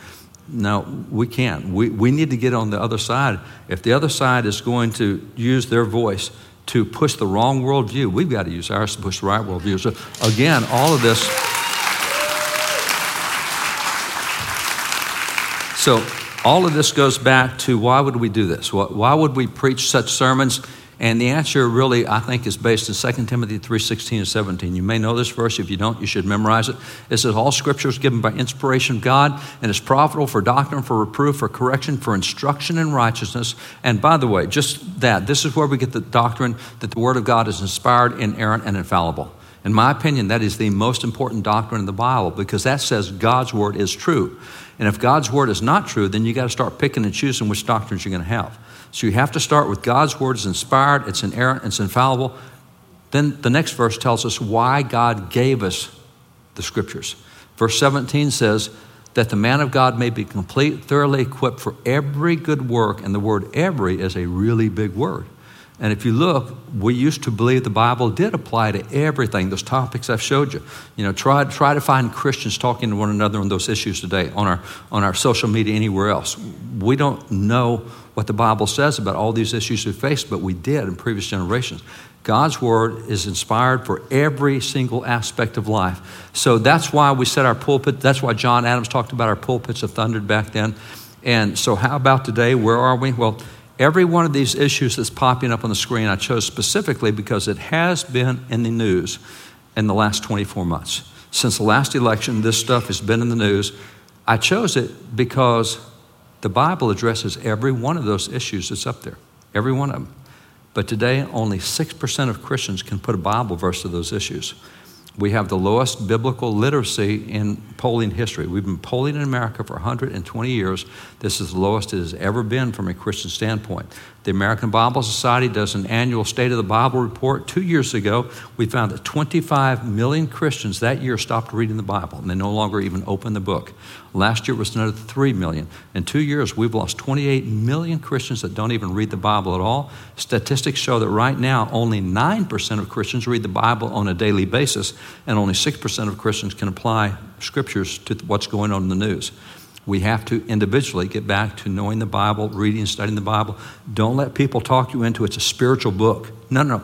No, we can't. We, we need to get on the other side. If the other side is going to use their voice to push the wrong worldview, we've got to use ours to push the right worldview. So, again, all of this. So, all of this goes back to why would we do this? Why would we preach such sermons? And the answer really, I think, is based in 2 Timothy 3 16 and 17. You may know this verse. If you don't, you should memorize it. It says, All scripture is given by inspiration of God and is profitable for doctrine, for reproof, for correction, for instruction in righteousness. And by the way, just that, this is where we get the doctrine that the Word of God is inspired, inerrant, and infallible. In my opinion, that is the most important doctrine in the Bible because that says God's Word is true. And if God's Word is not true, then you got to start picking and choosing which doctrines you're going to have. So you have to start with God's word is inspired, it's inerrant, it's infallible. Then the next verse tells us why God gave us the scriptures. Verse 17 says, that the man of God may be complete, thoroughly equipped for every good work. And the word every is a really big word. And if you look, we used to believe the Bible did apply to everything, those topics I've showed you. You know, try, try to find Christians talking to one another on those issues today on our, on our social media, anywhere else. We don't know what the Bible says about all these issues we face, but we did in previous generations. God's Word is inspired for every single aspect of life. So that's why we set our pulpit. That's why John Adams talked about our pulpits of thundered back then. And so, how about today? Where are we? Well, Every one of these issues that's popping up on the screen, I chose specifically because it has been in the news in the last 24 months. Since the last election, this stuff has been in the news. I chose it because the Bible addresses every one of those issues that's up there, every one of them. But today, only 6% of Christians can put a Bible verse to those issues. We have the lowest biblical literacy in polling history. We've been polling in America for 120 years. This is the lowest it has ever been from a Christian standpoint. The American Bible Society does an annual State of the Bible report. Two years ago, we found that 25 million Christians that year stopped reading the Bible and they no longer even open the book. Last year it was another 3 million. In two years, we've lost 28 million Christians that don't even read the Bible at all. Statistics show that right now, only 9% of Christians read the Bible on a daily basis, and only 6% of Christians can apply scriptures to what's going on in the news. We have to individually get back to knowing the Bible, reading and studying the Bible. Don't let people talk you into it's a spiritual book. No, no. No.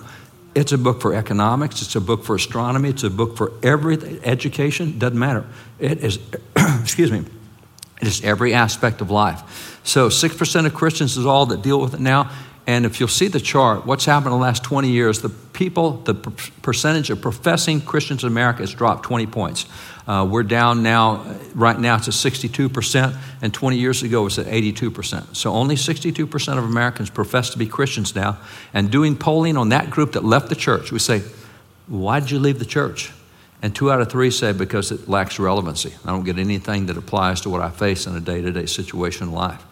It's a book for economics, it's a book for astronomy, it's a book for everything, education, doesn't matter. It is, excuse me, it is every aspect of life. So 6% of Christians is all that deal with it now. And if you'll see the chart, what's happened in the last 20 years, the people, the percentage of professing Christians in America has dropped 20 points. Uh, we're down now, right now it's at 62%, and 20 years ago it was at 82%. So only 62% of Americans profess to be Christians now. And doing polling on that group that left the church, we say, Why did you leave the church? And two out of three say because it lacks relevancy. I don't get anything that applies to what I face in a day to day situation in life.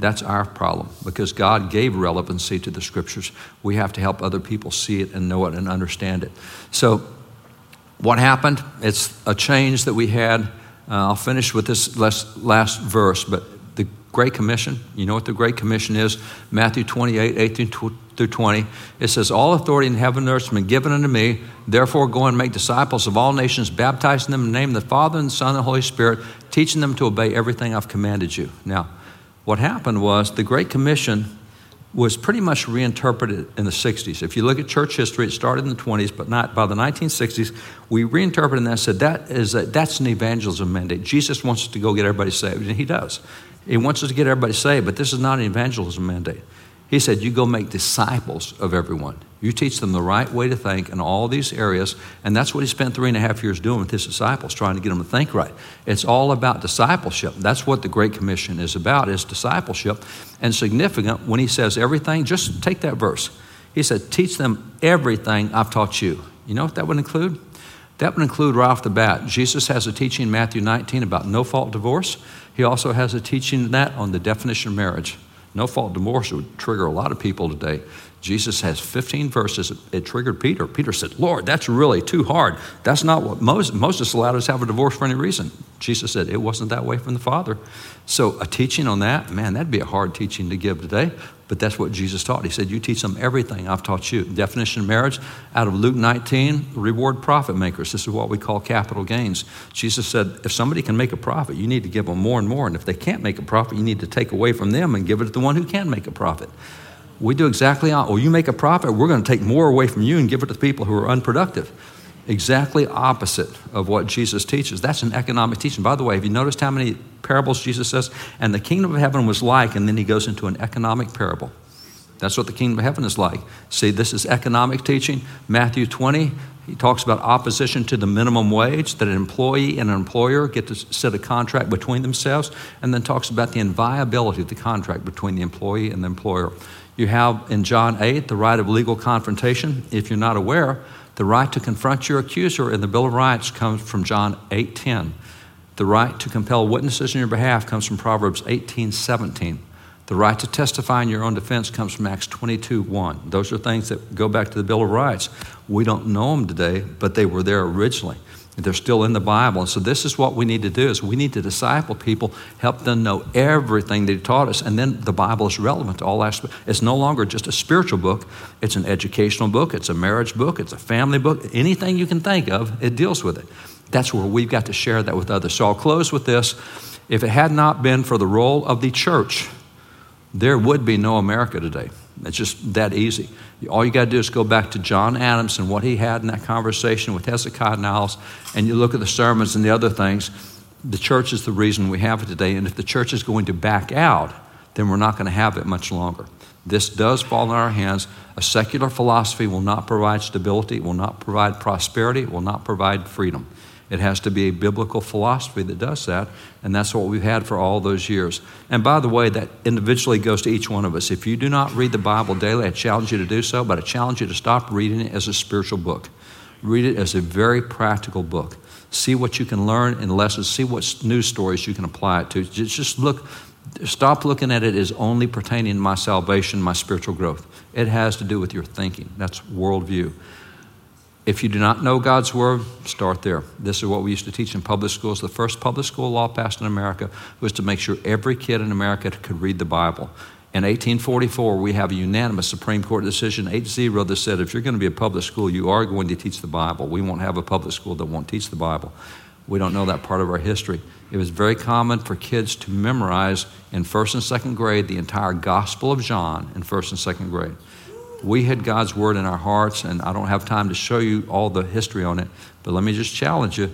That's our problem because God gave relevancy to the scriptures. We have to help other people see it and know it and understand it. So what happened? It's a change that we had. Uh, I'll finish with this last, last verse, but the Great Commission, you know what the Great Commission is? Matthew 28, 18 through 20. It says, All authority in heaven and earth has been given unto me. Therefore, go and make disciples of all nations, baptizing them in the name of the Father and the Son and the Holy Spirit, teaching them to obey everything I've commanded you. Now, what happened was the Great Commission was pretty much reinterpreted in the 60s. If you look at church history, it started in the 20s, but not by the 1960s, we reinterpreted that and said that is a, that's an evangelism mandate. Jesus wants us to go get everybody saved, and he does. He wants us to get everybody saved, but this is not an evangelism mandate. He said, You go make disciples of everyone. You teach them the right way to think in all these areas. And that's what he spent three and a half years doing with his disciples, trying to get them to think right. It's all about discipleship. That's what the Great Commission is about, is discipleship. And significant when he says everything, just take that verse. He said, Teach them everything I've taught you. You know what that would include? That would include right off the bat. Jesus has a teaching in Matthew 19 about no fault divorce. He also has a teaching that on the definition of marriage. No fault divorce would trigger a lot of people today. Jesus has 15 verses. It triggered Peter. Peter said, Lord, that's really too hard. That's not what Moses, Moses allowed us to have a divorce for any reason. Jesus said, it wasn't that way from the Father. So, a teaching on that, man, that'd be a hard teaching to give today, but that's what Jesus taught. He said, You teach them everything I've taught you. Definition of marriage out of Luke 19, reward profit makers. This is what we call capital gains. Jesus said, If somebody can make a profit, you need to give them more and more. And if they can't make a profit, you need to take away from them and give it to the one who can make a profit. We do exactly, or you make a profit, we're going to take more away from you and give it to the people who are unproductive. Exactly opposite of what Jesus teaches. That's an economic teaching. By the way, have you noticed how many parables Jesus says? And the kingdom of heaven was like, and then he goes into an economic parable. That's what the kingdom of heaven is like. See, this is economic teaching. Matthew 20, he talks about opposition to the minimum wage, that an employee and an employer get to set a contract between themselves, and then talks about the inviolability of the contract between the employee and the employer. You have in John 8 the right of legal confrontation. If you're not aware, the right to confront your accuser in the Bill of Rights comes from John 8:10. The right to compel witnesses in your behalf comes from Proverbs 18:17. The right to testify in your own defense comes from Acts 22:1. Those are things that go back to the Bill of Rights. We don't know them today, but they were there originally. They're still in the Bible. And so this is what we need to do is we need to disciple people, help them know everything they taught us, and then the Bible is relevant to all aspects. It's no longer just a spiritual book, it's an educational book, it's a marriage book, it's a family book. Anything you can think of, it deals with it. That's where we've got to share that with others. So I'll close with this. If it had not been for the role of the church, there would be no America today. It's just that easy. All you got to do is go back to John Adams and what he had in that conversation with Hezekiah Niles, and you look at the sermons and the other things. The church is the reason we have it today. And if the church is going to back out, then we're not going to have it much longer. This does fall in our hands. A secular philosophy will not provide stability, it will not provide prosperity, it will not provide freedom. It has to be a biblical philosophy that does that, and that's what we've had for all those years. And by the way, that individually goes to each one of us. If you do not read the Bible daily, I challenge you to do so, but I challenge you to stop reading it as a spiritual book. Read it as a very practical book. See what you can learn in lessons, see what news stories you can apply it to. Just look, stop looking at it as only pertaining to my salvation, my spiritual growth. It has to do with your thinking. That's worldview. If you do not know God's Word, start there. This is what we used to teach in public schools. The first public school law passed in America was to make sure every kid in America could read the Bible. In 1844, we have a unanimous Supreme Court decision, 8 0, that said if you're going to be a public school, you are going to teach the Bible. We won't have a public school that won't teach the Bible. We don't know that part of our history. It was very common for kids to memorize in first and second grade the entire Gospel of John in first and second grade we had God's word in our hearts, and I don't have time to show you all the history on it, but let me just challenge you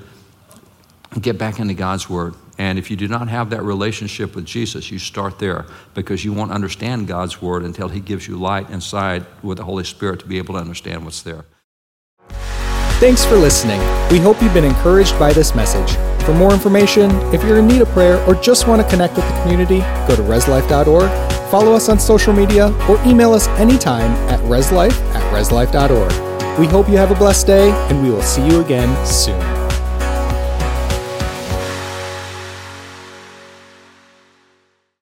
get back into God's word. And if you do not have that relationship with Jesus, you start there because you won't understand God's word until He gives you light inside with the Holy Spirit to be able to understand what's there. Thanks for listening. We hope you've been encouraged by this message. For more information, if you're in need of prayer or just want to connect with the community, go to reslife.org Follow us on social media or email us anytime at reslife at reslife.org. We hope you have a blessed day, and we will see you again soon.